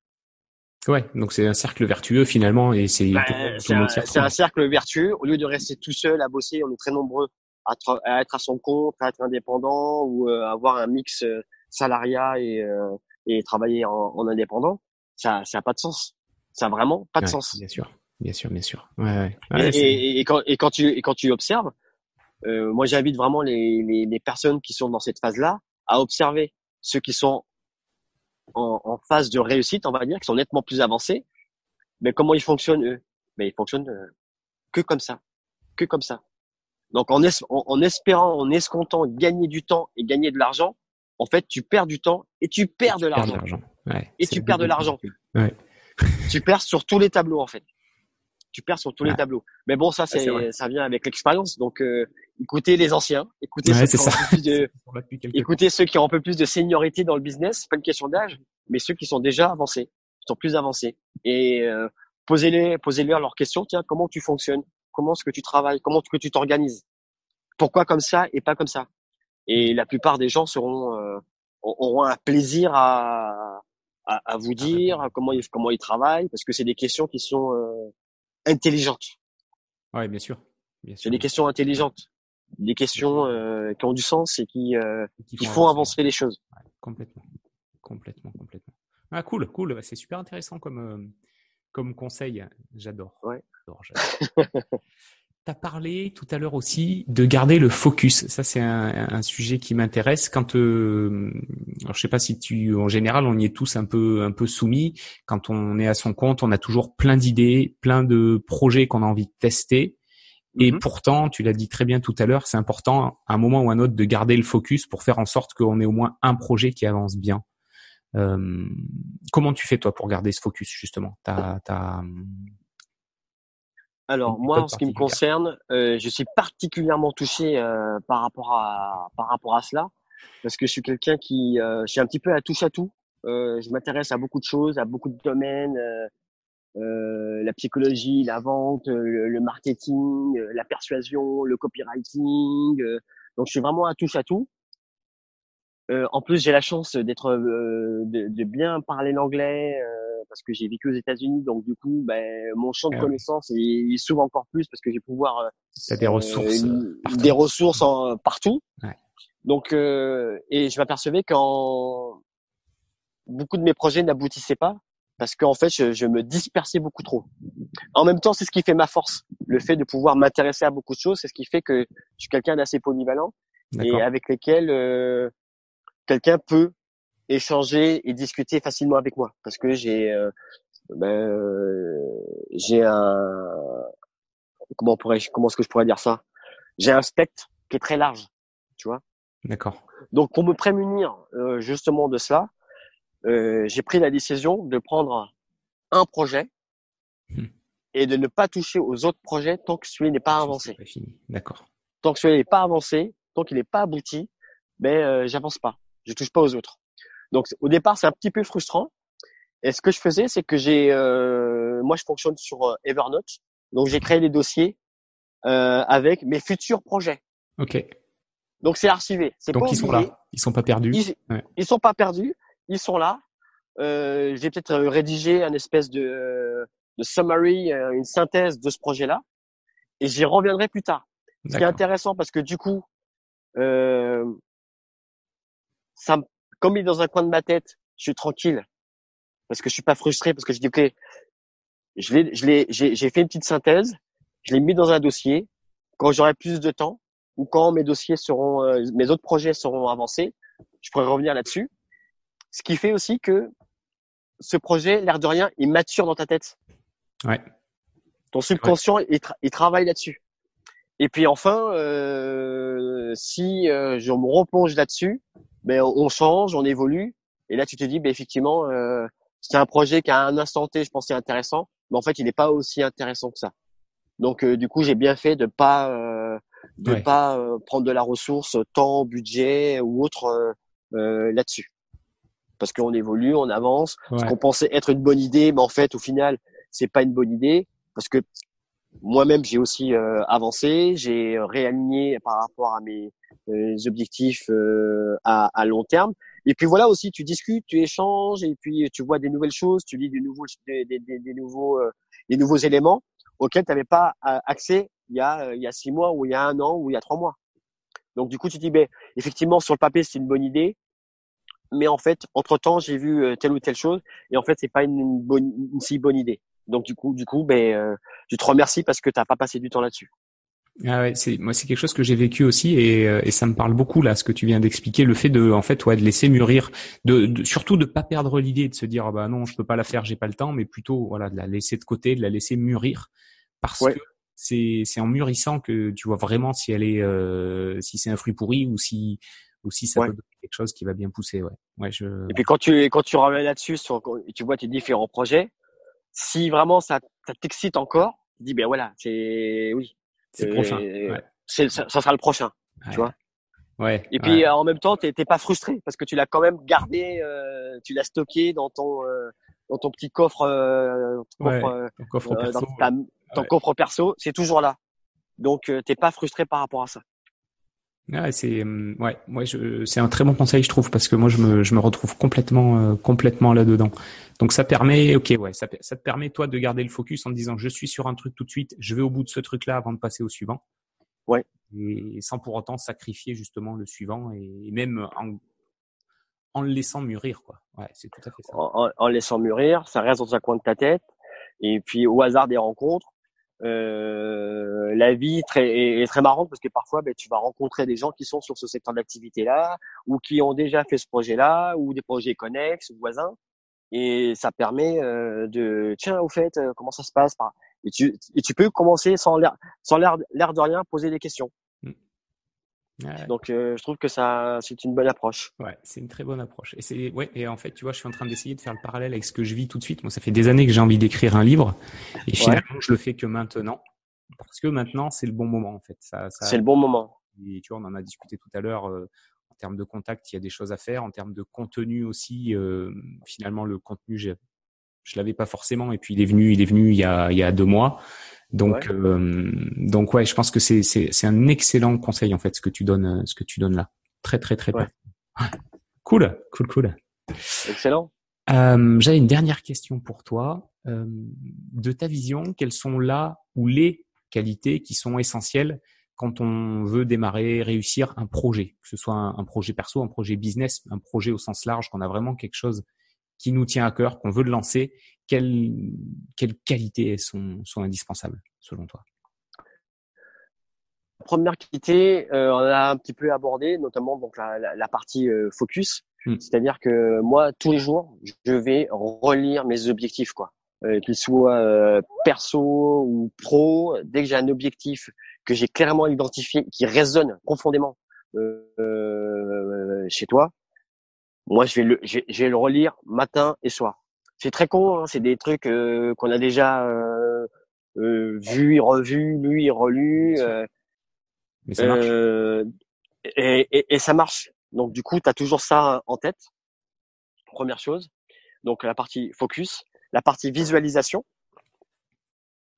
Ouais, donc c'est un cercle vertueux finalement et c'est ben, c'est un, un, cercle vertueux. Au lieu de rester tout seul à bosser, on est très nombreux à, à être à son compte, à être indépendant ou euh, avoir un mix euh, salariat et, euh, et travailler en, en, indépendant. Ça, ça a pas de sens. Ça a vraiment pas de sens. Bien sûr, bien sûr, bien sûr. Ouais, ouais. et, et, et, quand, et quand tu et quand tu observes, euh, moi j'invite vraiment les, les, les personnes qui sont dans cette phase-là à observer ceux qui sont en, en, phase de réussite, on va dire, qui sont nettement plus avancés. Mais comment ils fonctionnent eux? Mais ils fonctionnent euh, que comme ça, que comme ça. Donc en, en, espérant, en escomptant gagner du temps et gagner de l'argent, en fait, tu perds du temps et tu perds de l'argent. Ouais, et tu perds de l'argent. Ouais. [LAUGHS] tu perds sur tous les tableaux en fait. Tu perds sur tous les tableaux. Mais bon, ça, c'est, ça vient avec l'expérience. Donc, euh, écoutez les anciens, écoutez ceux qui ont de, [LAUGHS] écoutez ceux qui ont un peu plus de seniorité dans le business. C'est pas une question d'âge, mais ceux qui sont déjà avancés, qui sont plus avancés. Et euh, posez-les, posez-leur leurs questions. Tiens, comment tu fonctionnes? Comment est-ce que tu travailles? Comment est-ce que tu t'organises? Pourquoi comme ça et pas comme ça? Et la plupart des gens seront euh, auront un plaisir à, à, à vous dire comment ils comment ils travaillent parce que c'est des questions qui sont euh, intelligentes. Oui, bien sûr. C'est des questions intelligentes des questions euh, qui ont du sens et qui, euh, qui, font avancer les choses. complètement, complètement, complètement. Ah cool, cool. Bah, c'est super intéressant comme euh, comme conseil. J'adore. Ouais. [LAUGHS] Tu as parlé tout à l'heure aussi de garder le focus. Ça, c'est un, un, sujet qui m'intéresse. Quand, euh, alors je sais pas si tu, en général, on y est tous un peu, un peu soumis. Quand on est à son compte, on a toujours plein d'idées, plein de projets qu'on a envie de tester. Et mhm. pourtant, tu l'as dit très bien tout à l'heure, c'est important à un moment ou à un autre de garder le focus pour faire en sorte qu'on ait au moins un projet qui avance bien. Euh, comment tu fais toi pour garder ce focus justement? T'as. Alors moi, en ce qui me concerne, euh, je suis particulièrement touché euh, par rapport à par rapport à cela, parce que je suis quelqu'un qui, euh, je suis un petit peu à touche à tout. Euh, je m'intéresse à beaucoup de choses, à beaucoup de domaines. Euh, euh, la psychologie, la vente, euh, le, marketing, euh, la persuasion, le copywriting. donc je suis vraiment à touche à tout. en plus, j'ai la chance d'être de, de, bien parler l'anglais parce que j'ai vécu aux États-Unis, donc du coup, ben, mon champ de ah connaissances il, s'ouvre encore plus parce que j'ai pouvoir des ressources, des ressources en, partout. Ouais. Donc, et je m'apercevais quand beaucoup de mes projets n'aboutissaient pas parce qu'en fait, je, je, me dispersais beaucoup trop. En même temps, c'est ce qui fait ma force, le fait de pouvoir m'intéresser à beaucoup de choses, c'est ce qui fait que je suis quelqu'un d'assez polyvalent et avec lesquels euh, quelqu'un peut échanger et discuter facilement avec moi, parce que j'ai euh, ben, euh, j'ai un comment pourrais comment est-ce que je pourrais dire ça? J'ai un spectre qui est très large, tu vois? D'accord. Donc pour me prémunir euh, justement de cela, euh, j'ai pris la décision de prendre un projet hmm. et de ne pas toucher aux autres projets tant que celui n'est pas avancé. D'accord. Tant que celui n'est pas avancé, tant qu'il n'est pas abouti, ben euh, j'avance pas. Je touche pas aux autres. Donc au départ, c'est un petit peu frustrant. Et ce que je faisais, c'est que j'ai, euh, moi, je fonctionne sur euh, Evernote. Donc j'ai créé des dossiers euh, avec mes futurs projets. Ok. Donc c'est archivé. C'est Donc ils sont là. Ils sont pas perdus. Ils, ils sont pas perdus ils sont là. Euh, j'ai peut-être rédigé un espèce de, de summary, euh, une synthèse de ce projet-là, et j'y reviendrai plus tard. Ce qui est intéressant parce que du coup, euh, ça, comme il est dans un coin de ma tête, je suis tranquille parce que je suis pas frustré parce que je dis ok, je l'ai, je l'ai, j'ai, j'ai fait une petite synthèse, je l'ai mis dans un dossier. Quand j'aurai plus de temps ou quand mes dossiers seront, euh, mes autres projets seront avancés, je pourrai revenir là-dessus. Ce qui fait aussi que ce projet, l'air de rien, il mature dans ta tête. Ouais. Ton subconscient, il, travaille là-dessus. Et puis enfin, euh, si euh, je me replonge là-dessus, ben on change, on évolue. Et là, tu te dis, ben effectivement, euh, c'est un projet qui à un instant T, je pensais intéressant, mais en fait, il n'est pas aussi intéressant que ça. Donc, euh, du coup, j'ai bien fait de pas de pas prendre de la ressource, temps, budget ou autre là-dessus. Parce qu'on évolue, on avance. Ce qu'on pensait être une bonne idée, mais en fait, au final, c'est pas une bonne idée parce que moi-même j'ai aussi euh, avancé, j'ai réaligné par rapport à mes euh, objectifs euh, à, à, long terme. Et puis voilà aussi, tu discutes, tu échanges, et puis tu vois des nouvelles choses, tu lis des nouveaux, des, des, des nouveaux, des nouveaux éléments auxquels tu n'avais pas accès il y a il y a six mois ou il y a un an ou il y a trois mois. Donc du coup, tu dis, ben effectivement sur le papier c'est une bonne idée, mais en fait entre temps j'ai vu telle ou telle chose, et en fait c'est pas une, bonne, une si bonne idée. Donc du coup, du coup, ben, euh, je te remercie parce que tu n'as pas passé du temps là-dessus. Ah ouais, c'est moi c'est quelque chose que j'ai vécu aussi et, euh, et, ça me parle beaucoup là ce que tu viens d'expliquer le fait de en fait ouais de laisser mûrir de, de surtout de pas perdre l'idée de se dire ah bah non je peux pas la faire j'ai pas le temps mais plutôt voilà de la laisser de côté de la laisser mûrir parce que c'est c'est en mûrissant que tu vois vraiment si elle est euh, si c'est un fruit pourri ou si ou si ça peut donner quelque chose qui va bien pousser ouais. Ouais je et puis quand tu quand tu reviens là-dessus sur tu vois tes différents projets si vraiment ça, ça t'excite encore, tu dis ben voilà, c'est oui, c'est prochain. Ouais. Ça, ça, sera le prochain, tu vois. Ouais. Et puis en même temps, t'es pas frustré parce que tu l'as quand même gardé, euh, tu l'as stocké dans ton euh, dans ton petit coffre, euh, coffre, euh, ton coffre perso, dans ta, ton coffre perso, c'est toujours là. Donc t'es pas frustré par rapport à ça. Ouais, c'est hum, ouais, moi je c'est un très bon conseil je trouve parce que moi je me je me retrouve complètement euh, complètement là dedans. Donc ça permet OK, ouais, ça ça te permet toi de garder le focus en te disant je suis sur un truc tout de suite, je vais au bout de ce truc là avant de passer au suivant. Ouais. Et, sans pour autant sacrifier justement le suivant et, même en en le laissant mûrir quoi. Ouais, c'est tout à fait ça. En, en, laissant mûrir, ça reste dans un coin de ta tête et puis au hasard des rencontres, euh, la vie est, très marrante parce que parfois ben, tu vas rencontrer des gens qui sont sur ce secteur d'activité-là ou qui ont déjà fait ce projet-là ou des projets connexes ou voisins. Et ça permet euh, de tiens au fait euh, comment ça se passe? Et tu, et tu peux commencer sans l'air sans l'air de rien poser des questions donc euh, je trouve que ça c'est une bonne approche. Ouais, c'est une très bonne approche. Et c'est ouais et en fait, tu vois, je suis en train d'essayer de faire le parallèle avec ce que je vis tout de suite. Moi, ça fait des années que j'ai envie d'écrire un livre et finalement, je le fais que maintenant parce que maintenant, c'est le bon moment en fait. Ça, ça C'est le bon moment. Et tu vois, on en a discuté tout à l'heure euh, en termes de contact, il y a des choses à faire en termes de contenu aussi euh, finalement le contenu je je l'avais pas forcément et puis il est venu, il est venu il y a il y a deux mois. Donc, euh, donc ouais, je pense que c'est c'est c'est un excellent conseil en fait ce que tu donnes ce que tu donnes là. Très très très ouais. [LAUGHS] cool, cool, cool. Excellent. Euh, J'avais une dernière question pour toi. Euh, de ta vision, quelles sont là ou les qualités qui sont essentielles quand on veut démarrer, réussir un projet, que ce soit un, un projet perso, un projet business, un projet au sens large, qu'on a vraiment quelque chose qui nous tient à cœur, qu'on veut le lancer, quelles, quelles qualités sont, sont indispensables selon toi? Première qualité, euh, on a un petit peu abordé, notamment donc la, la, la partie euh, focus, hmm. c'est-à-dire que moi tous les jours, je vais relire mes objectifs, quoi, euh, qu'ils soient euh, perso ou pro. Dès que j'ai un objectif que j'ai clairement identifié, qui résonne profondément chez toi, moi je vais le, je, vais le relire matin et soir. C'est très con, hein, c'est des trucs euh, qu'on a déjà euh, euh, vu et revu, lu et relu. Euh, Mais ça marche. Euh, et, et, et, ça marche. Donc du coup, tu as toujours ça en tête. Première chose. Donc la partie focus, la partie visualisation.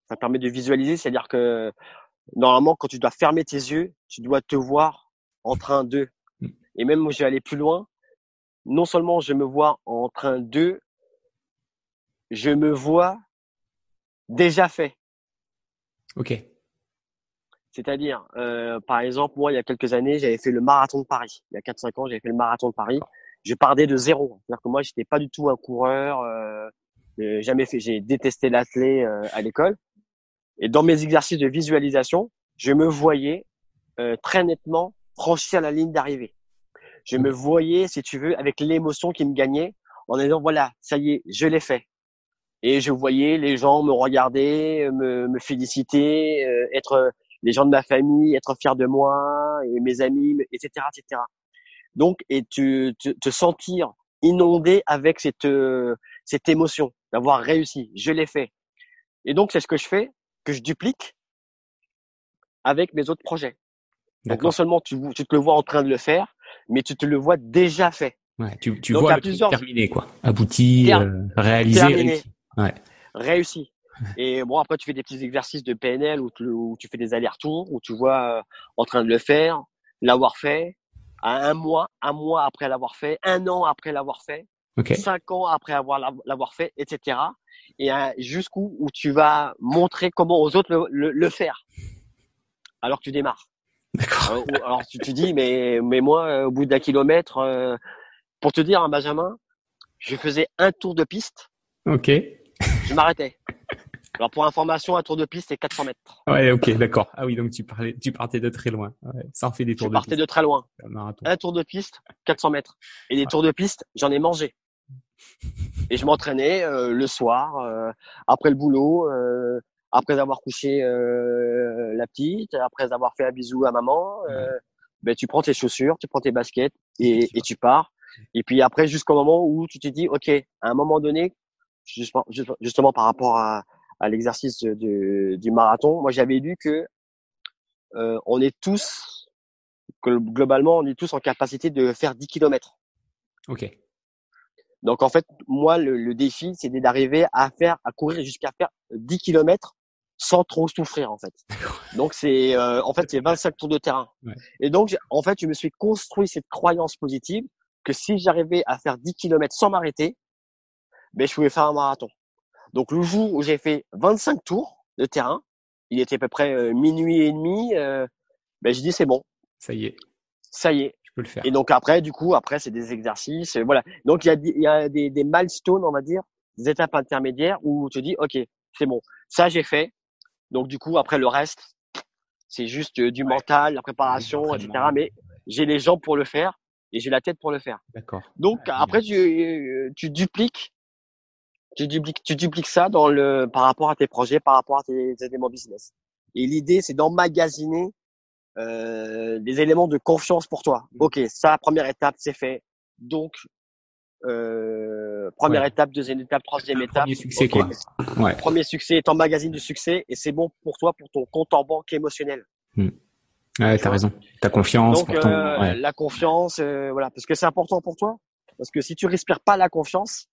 Ça permet de visualiser, c'est-à-dire que normalement, quand tu dois fermer tes yeux, tu dois te voir en train de. Mm. Et même moi, je vais aller plus loin non seulement je me vois en train de, je me vois déjà fait. Ok. C'est-à-dire, euh, par exemple, moi, il y a quelques années, j'avais fait le marathon de Paris. Il y a 4-5 ans, j'avais fait le marathon de Paris. Je partais de zéro. C'est-à-dire que moi, j'étais pas du tout un coureur. Euh, jamais fait. J'ai détesté l'athlète euh, à l'école. Et dans mes exercices de visualisation, je me voyais euh, très nettement franchir la ligne d'arrivée je me voyais, si tu veux, avec l'émotion qui me gagnait, en disant voilà, ça y est, je l'ai fait. Et je voyais les gens me regarder, me, me féliciter, euh, être les gens de ma famille, être fiers de moi, et mes amis, etc., etc. Donc, et tu, te, te sentir inondé avec cette cette émotion d'avoir réussi, je l'ai fait. Et donc, c'est ce que je fais, que je duplique avec mes autres projets. Donc non seulement tu, tu te le vois en train de le faire, mais tu te le vois déjà fait. Ouais, tu, tu vois le plusieurs... terminé quoi, abouti, euh, réalisé, réussi. Ouais. Réussi. Et bon après tu fais des petits exercices de PNL où tu, où tu fais des allers-retours, où tu vois euh, en train de le faire, l'avoir fait, à un mois, un mois après l'avoir fait, un an après l'avoir fait, okay. cinq ans après avoir l'avoir fait, etc. Et jusqu'où où tu vas montrer comment aux autres le, le, faire, alors que tu démarres. D'accord. Alors, alors tu te dis mais mais moi euh, au bout d'un kilomètre, euh, pour te dire, hein, Benjamin, je faisais un tour de piste. Ok. Je m'arrêtais. Alors pour information, un tour de piste c'est 400 mètres. Ouais, ok, d'accord. Ah oui, donc tu parlais, tu partais de très loin. Ouais, ça en fait des tours je de partais de très loin. Un, tour de piste, 400 mètres. Et des tours de piste, j'en ai mangé. Et je m'entraînais euh, le soir, euh, après le boulot, euh, après avoir couché euh, la petite, après avoir fait un bisou à maman. Euh, ben tu prends tes chaussures, tu prends tes baskets et, et tu pars. Et puis après, jusqu'au moment où tu te dis, ok, à un moment donné, justement, justement par rapport à à l'exercice du, marathon, moi j'avais lu que euh, on est tous, que globalement, on est tous en capacité de faire 10 km. Ok. Donc en fait, moi le, défi, c'est d'arriver à faire, à courir jusqu'à faire 10 km sans trop souffrir en fait. [LAUGHS] Donc c'est euh, en fait c'est 25 tours de terrain. Ouais. Et donc en fait, je me suis construit cette croyance positive que si j'arrivais à faire 10 km sans m'arrêter, ben je pouvais faire un marathon. Donc le jour où j'ai fait 25 tours de terrain, il était à peu près euh, minuit et demi, euh, ben j'ai dit c'est bon. Ça y est. Ça y est. Je peux le faire. Et donc après, du coup, après c'est des exercices, euh, voilà. Donc il y a, il y a des, des milestones, on va dire, des étapes intermédiaires où tu dis ok, c'est bon, ça j'ai fait. Donc du coup après le reste, c'est juste du mental, la préparation, etc. Mais j'ai les jambes pour le faire et j'ai la tête pour le faire. D'accord. Donc après tu, tu dupliques tu dupliques, tu dupliques ça dans le, par rapport à tes projets, par rapport à tes, éléments business. Et l'idée, c'est d'emmagasiner euh, des éléments de confiance pour toi. Mm. Ok, ça, première étape, c'est fait. Donc, euh, première étape, deuxième étape, troisième étape. Premier succès, quoi. Ouais. Premier succès, magazine de succès, et c'est bon pour toi, pour ton compte en banque émotionnel. Mm. Ouais, t'as raison. Ta confiance. Donc, euh, la confiance, euh, voilà, parce que c'est important pour toi. Parce que si tu respires pas la confiance,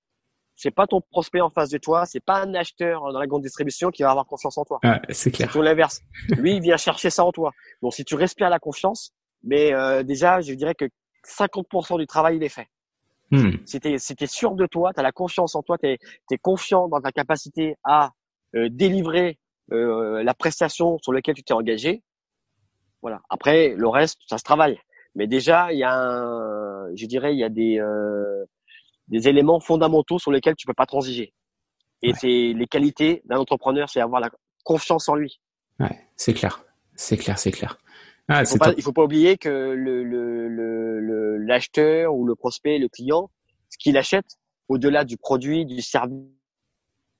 c'est pas ton prospect en face de toi, c'est pas un acheteur dans la grande distribution qui va avoir confiance en toi. Ah, c'est clair. C'est tout l'inverse. Lui, il vient chercher ça en toi. Donc, si tu respires la confiance, mais euh, déjà, je dirais que 50% du travail, il est fait. Hmm. Si tu es, sûr de toi, tu as la confiance en toi, tu es, confiant dans ta capacité à euh, délivrer euh, la prestation sur laquelle tu t'es engagé. Voilà. Après, le reste, ça se travaille. Mais déjà, il y a un, je dirais, il y a des, euh, des éléments fondamentaux sur lesquels tu peux pas transiger. Et c'est les qualités d'un entrepreneur, c'est avoir la confiance en lui. Ouais, c'est clair, c'est clair, c'est clair. Ah, il, faut pas, il faut pas oublier que le, le, l'acheteur ou le prospect, le client, ce qu'il achète, au-delà du produit, du service,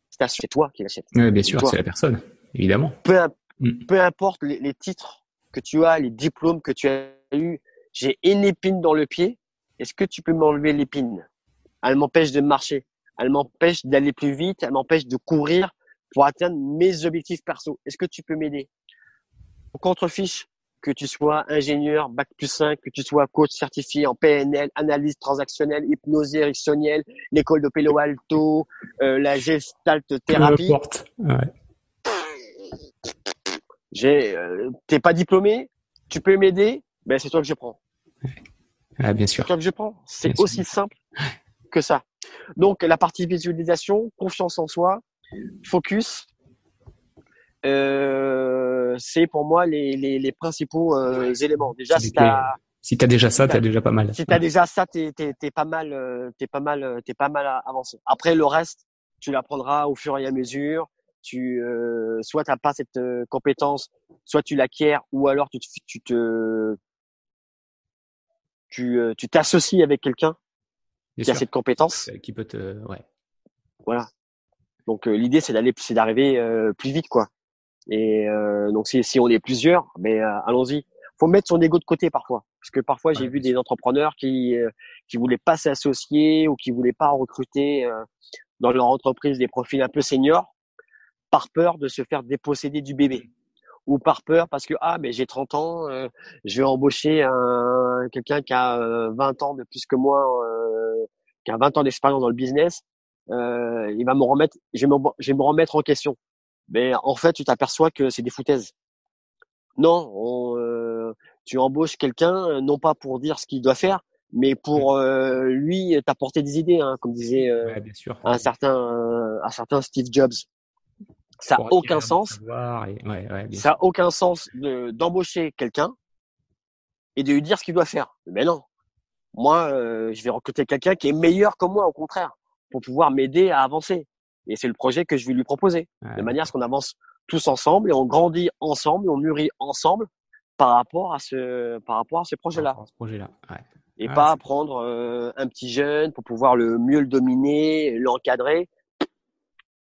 c'est toi qui l'achètes. Oui, bien sûr, c'est la personne, évidemment. Peu, mm. peu importe les, les, titres que tu as, les diplômes que tu as eu, j'ai une épine dans le pied. Est-ce que tu peux m'enlever l'épine? Elle m'empêche de marcher, elle m'empêche d'aller plus vite, elle m'empêche de courir pour atteindre mes objectifs perso. Est-ce que tu peux m'aider? Contrefiche que tu sois ingénieur, bac plus 5, que tu sois coach certifié en PNL, analyse transactionnelle, hypnose érectionnelle, l'école de Palo Alto, euh, la gestalt thérapie. J'ai, euh, t'es pas diplômé, tu peux m'aider, ben c'est toi que je prends. Ah, bien sûr. C'est toi que je prends. C'est aussi simple que ça. Donc la partie visualisation, confiance en soi, focus, euh, c'est pour moi les, les, les principaux euh, éléments. Déjà, si t'as si as déjà ça, t'as déjà pas mal. Si t'as déjà ça, t'es es, pas mal, euh, t'es pas mal, t'es pas mal avancé. Après le reste, tu l'apprendras au fur et à mesure. Tu euh, soit t'as pas cette euh, compétence, soit tu l'acquiers, ou alors tu, tu te tu tu t'associes avec quelqu'un qui a cette compétence. Qui peut te, ouais. Voilà. Donc euh, l'idée c'est d'aller, c'est d'arriver euh, plus vite quoi. Et euh, donc si, si on est plusieurs, mais allons-y. Faut mettre son ego de côté parfois, parce que parfois j'ai vu des entrepreneurs qui qui voulaient pas s'associer ou qui voulaient pas recruter dans leur entreprise des profils un peu seniors par peur de se faire déposséder du bébé ou par peur parce que ah mais j'ai 30 ans, euh, je vais embaucher un quelqu'un qui a 20 ans de plus que moi, qui a 20 ans d'expérience dans le business, il va me remettre, je vais me, je vais me remettre en question. Mais en fait, tu t'aperçois que c'est des foutaises. Non, on, tu embauches quelqu'un non pas pour dire ce qu'il doit faire, mais pour euh, lui t'apporter des idées, hein, comme disait euh, un certain un certain Steve Jobs. Ça n'a aucun sens. ça a aucun sens d'embaucher quelqu'un et de lui dire ce qu'il doit faire. Mais non, moi, euh, je vais recruter quelqu'un qui est meilleur que moi, au contraire, pour pouvoir m'aider à avancer. Et c'est le projet que je vais lui proposer, de manière à ce qu'on avance tous ensemble et on grandit ensemble, on mûrit ensemble par rapport à ce par rapport à ce projet-là. Ce projet-là. Ouais et pas prendre euh, un petit jeune pour pouvoir le mieux le dominer, l'encadrer.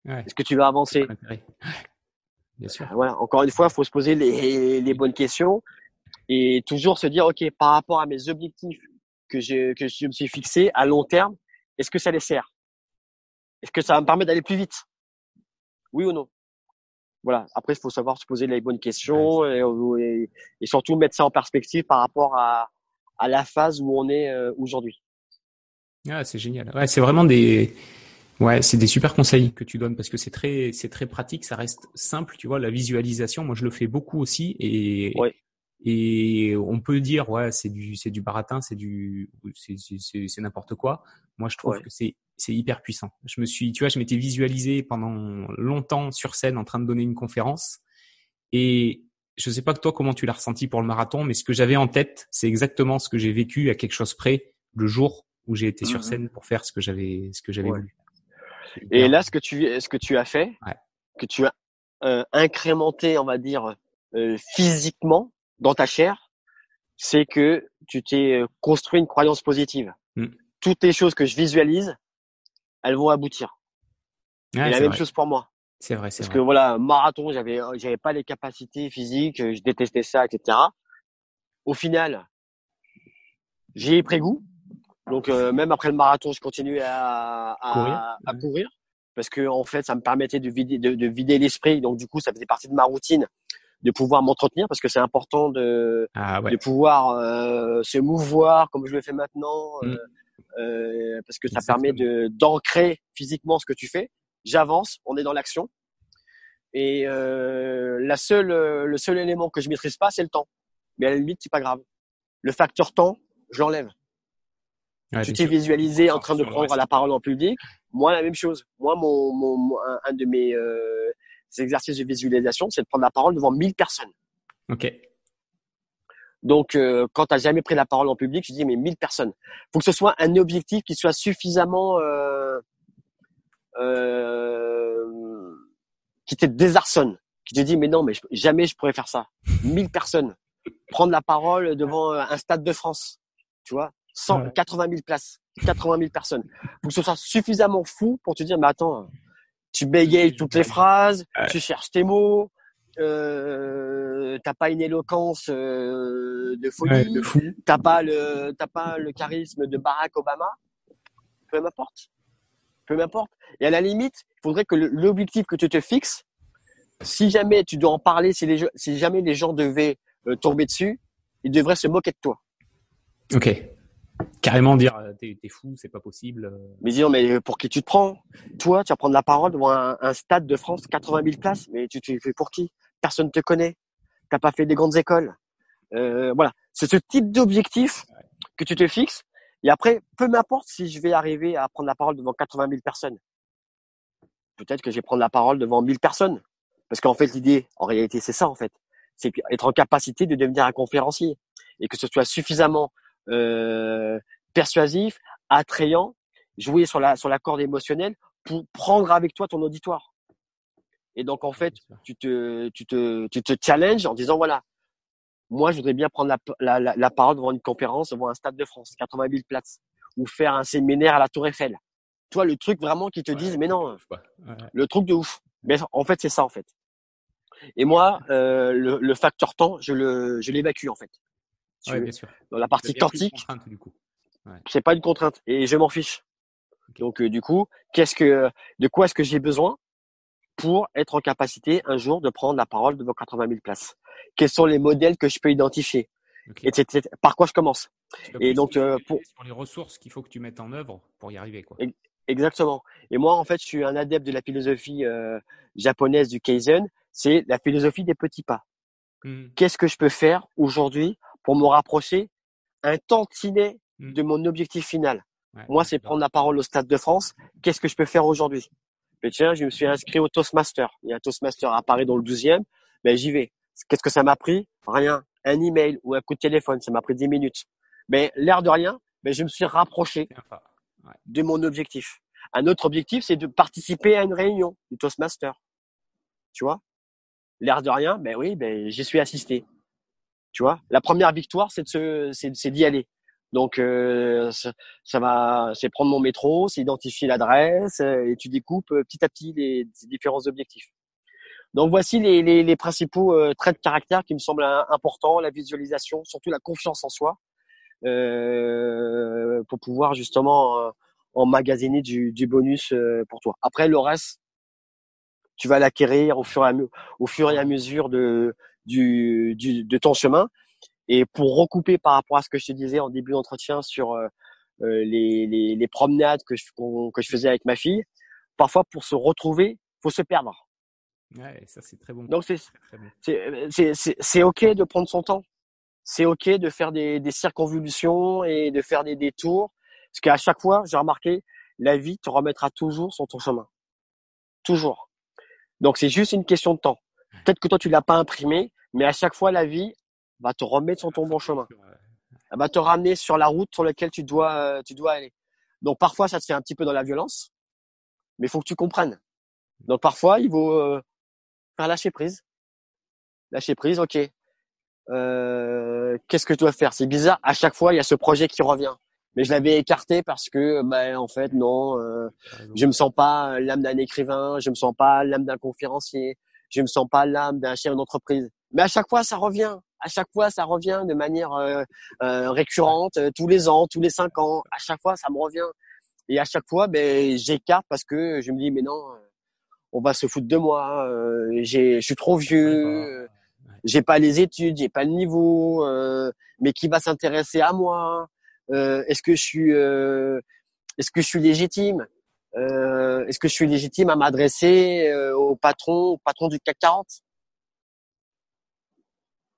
Est-ce que tu vas avancer? Bien sûr. Voilà. Encore une fois, il faut se poser les, les, bonnes questions et toujours se dire, ok, par rapport à mes objectifs que je que je me suis fixé à long terme, est-ce que ça les sert? Est-ce que ça va me permettre d'aller plus vite? Oui ou non? Voilà. Après, il faut savoir se poser les bonnes questions et, et surtout mettre ça en perspective par rapport à à la phase où on est euh, aujourd'hui. Ah, c'est génial. Ouais, c'est vraiment des, ouais, c'est des super conseils que tu donnes parce que c'est très, c'est très pratique. Ça reste simple, tu vois. La visualisation, moi, je le fais beaucoup aussi et et on peut dire ouais, c'est du, c'est du baratin, c'est du, c'est, c'est, c'est n'importe quoi. Moi, je trouve que c'est c'est hyper puissant. Je me suis, tu vois, je m'étais visualisé pendant longtemps sur scène en train de donner une conférence et je sais pas que toi comment tu l'as ressenti pour le marathon, mais ce que j'avais en tête, c'est exactement ce que j'ai vécu à quelque chose près le jour où j'ai été sur mmh scène pour faire ce que j'avais ce que j'avais voulu. Et là, ce que tu ce que tu as fait, que tu as euh, incrémenté, on va dire euh, physiquement dans ta chair, c'est que tu t'es euh, construit une croyance positive. Mmh. Toutes les choses que je visualise, elles vont aboutir. et la même chose pour moi. C'est vrai, c'est Parce que voilà, marathon, j'avais, j'avais pas les capacités physiques, je détestais ça, etc. Au final, j'ai pris goût. Donc euh, même après le marathon, je continuais à, à courir, à courir parce que en fait, ça me permettait de vider, de, vider l'esprit. Donc du coup, ça faisait partie de ma routine de pouvoir m'entretenir parce que c'est important de, ah de pouvoir euh, se mouvoir comme je le fais maintenant mmh. euh, parce que ça permet de d'ancrer physiquement ce que tu fais j'avance, on est dans l'action. Et euh, la seule, le seul élément que je maîtrise pas, c'est le temps. Mais à la limite, c'est pas grave. Le facteur temps, je l'enlève. tu t'es visualisé en train de prendre la parole en public. Moi, la même chose. Moi, mon, mon un, de mes euh, exercices de visualisation, c'est de prendre la parole devant 1000 personnes. Ok. Donc, euh, quand tu n'as jamais pris la parole en public, je dis mais 1000 personnes. Faut que ce soit un objectif qui soit suffisamment euh, euh, qui te désarçonne, qui te dit mais non mais jamais je pourrais faire ça. [LAUGHS] 1000 personnes prendre la parole devant un stade de France, tu vois, 180 000 places, 80 000 personnes. Faut que ce soit suffisamment fou pour te dire mais attends, tu bégayes toutes les phrases, tu cherches tes mots, euh, t'as pas une éloquence euh, de folie, t'as pas le t'as pas le charisme de Barack Obama, peu m'importe peu m'importe. Et à la limite, il faudrait que l'objectif que tu te fixes, si jamais tu dois en parler, si, les, si jamais les gens devaient euh, tomber dessus, ils devraient se moquer de toi. Ok. Carrément dire euh, t'es fou, c'est pas possible. Euh. Mais dis mais pour qui tu te prends? Toi, tu vas prendre la parole devant un, stade de France, 80 000 places, mais tu te fais pour qui? Personne ne te connaît. T'as pas fait des grandes écoles. voilà, c'est ce type d'objectif que tu te fixes et après, peu m'importe si je vais arriver à prendre la parole devant 80 000 personnes. Peut-être que je vais prendre la parole devant 1000 personnes. Parce qu'en fait, l'idée, en réalité, c'est ça, en fait. C'est être en capacité de devenir un conférencier. Et que ce soit suffisamment euh, persuasif, attrayant, jouer sur la, sur la corde émotionnelle pour prendre avec toi ton auditoire. Et donc, en fait, tu te, tu te, tu te challenges en disant, voilà, moi, je voudrais bien prendre la, la, la, parole devant une conférence, devant un stade de France, 80 000 places, ou faire un séminaire à la Tour Eiffel. Toi, le truc vraiment qui te disent, mais non, le truc de ouf. Mais en fait, c'est ça en fait. Et moi, euh, le, le, facteur temps, je le, je l'évacue en fait. Ouais, bien sûr. Dans la partie quantique, c'est pas une contrainte et je m'en fiche. Donc euh, du coup, qu'est-ce que, de quoi est-ce que j'ai besoin pour être en capacité un jour de prendre la parole devant 80 000 places? Quels sont les modèles que je peux identifier? Etc. Par quoi je commence? Et donc, euh, pour les ressources qu'il faut que tu mettes en œuvre pour y arriver, quoi. Exactement. Et moi, en fait, je suis un adepte de la philosophie euh, japonaise du Kaizen. C'est la philosophie des petits pas. Mmh. Qu'est-ce que je peux faire aujourd'hui pour me rapprocher un tantinet mmh. de mon objectif final Moi, c'est prendre la parole au Stade de France. Qu'est-ce que je peux faire aujourd'hui? Tiens, je me suis inscrit au Toastmaster. Il y a un Toastmaster à Paris dans le 12e. Ben, j'y vais. Qu'est-ce que ça m'a pris? Rien. Un email ou un coup de téléphone, ça m'a pris 10 minutes. Mais l'air de rien, ben, je me suis rapproché de mon objectif. Un autre objectif, c'est de participer à une réunion du Toastmaster. Tu vois? L'air de rien, ben oui, ben j'y suis assisté. Tu vois La première victoire, c'est de c'est d'y aller. Donc euh, ça, va, c'est prendre mon métro, c'est identifier l'adresse euh, et tu découpes euh, petit à petit les, différents objectifs. Donc voici les, les, les principaux traits de caractère qui me semblent importants la visualisation, surtout la confiance en soi, euh, pour pouvoir justement emmagasiner du, du bonus pour toi. Après le reste, tu vas l'acquérir au fur et à, au fur et à mesure de du, du, de ton chemin. Et pour recouper par rapport à ce que je te disais en début d'entretien sur euh, euh, les, les, les, promenades que je, que je faisais avec ma fille, parfois pour se retrouver, faut se perdre. Ouais, ça c'est très bon. Donc c'est c'est c'est ok de prendre son temps. C'est ok de faire des, des circonvolutions et de faire des détours, parce qu'à chaque fois, j'ai remarqué, la vie te remettra toujours sur ton chemin, toujours. Donc c'est juste une question de temps. Peut-être que toi tu l'as pas imprimé, mais à chaque fois la vie va te remettre sur ton bon chemin. Elle va te ramener sur la route sur laquelle tu dois, euh, tu dois aller. Donc parfois, ça te fait un petit peu dans la violence, mais il faut que tu comprennes. Donc parfois, il faut euh, faire lâcher prise. Lâcher prise, ok. Euh, Qu'est-ce que tu dois faire? C'est bizarre. À chaque fois, il y a ce projet qui revient. Mais je l'avais écarté parce que, ben, en fait, non, euh, je me sens pas l'âme d'un écrivain, je me sens pas l'âme d'un conférencier, je me sens pas l'âme d'un chef d'entreprise. Mais à chaque fois, ça revient à chaque fois, ça revient de manière euh, euh, récurrente, euh, tous les ans, tous les cinq ans. À chaque fois, ça me revient. Et à chaque fois, ben, j'écarte parce que je me dis, mais non, on va se foutre de moi. j'ai, je suis trop vieux. J'ai pas les études, j'ai pas le niveau. mais qui va s'intéresser à moi Est-ce que je suis, est-ce que je suis légitime? Est-ce que je suis légitime à m'adresser au patron, au patron du CAC 40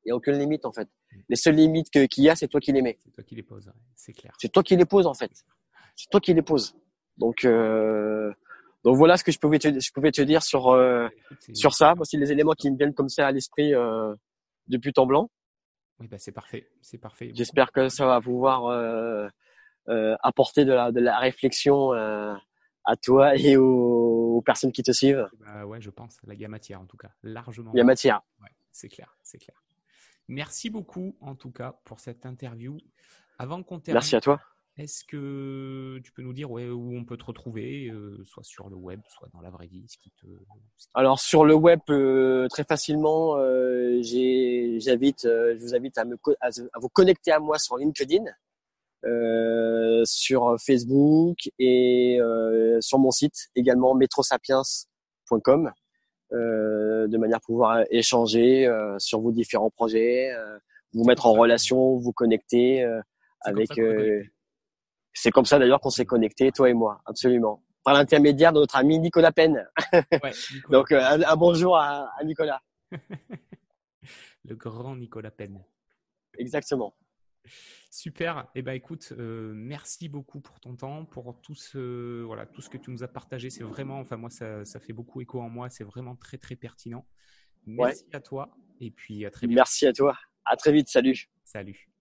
il n'y a aucune limite en fait. Mm. Les seules limites qu'il y a, c'est toi qui les mets. C'est toi qui les poses, c'est clair. C'est toi qui les poses en fait. C'est toi qui les poses. Donc, euh, donc voilà ce que je pouvais te, je pouvais te dire sur euh, sur ça. Voici les éléments qui me viennent comme ça à l'esprit euh, depuis temps blanc. Oui, bah c'est parfait, c'est parfait. J'espère que ça va pouvoir euh, euh, apporter de la de la réflexion euh, à toi et aux, aux, personnes qui te suivent? Bah ouais, je pense. Il y a matière en tout cas, largement. Il y a matière. Ouais, c'est clair, c'est clair. Merci beaucoup, en tout cas, pour cette interview. Avant qu'on termine, Merci à toi. Est-ce que tu peux nous dire où on peut te retrouver, euh, soit sur le web, soit dans la vraie vie ce qui te... Alors sur le web, euh, très facilement, euh, j'invite, je vous invite à, me, à, vous connecter à moi sur LinkedIn, sur Facebook et sur mon site également metrosapiens.com. Euh, de manière à pouvoir échanger euh, sur vos différents projets, euh, vous mettre en relation, vous connecter avec. C'est comme ça d'ailleurs qu'on s'est connecté, toi et moi, absolument. Par l'intermédiaire de notre ami Nicolas Penn. Ouais, [LAUGHS] Donc un, bonjour à, à Nicolas. [LAUGHS] Le grand Nicolas Penn. Exactement. Super. Eh ben, écoute, euh, merci beaucoup pour ton temps, pour tout ce, voilà, tout ce que tu nous as partagé. C'est vraiment, enfin, moi, ça, ça fait beaucoup écho en moi. C'est vraiment très, très pertinent. Merci à toi. Et puis, à très vite. Merci à toi. À très vite. Salut. Salut.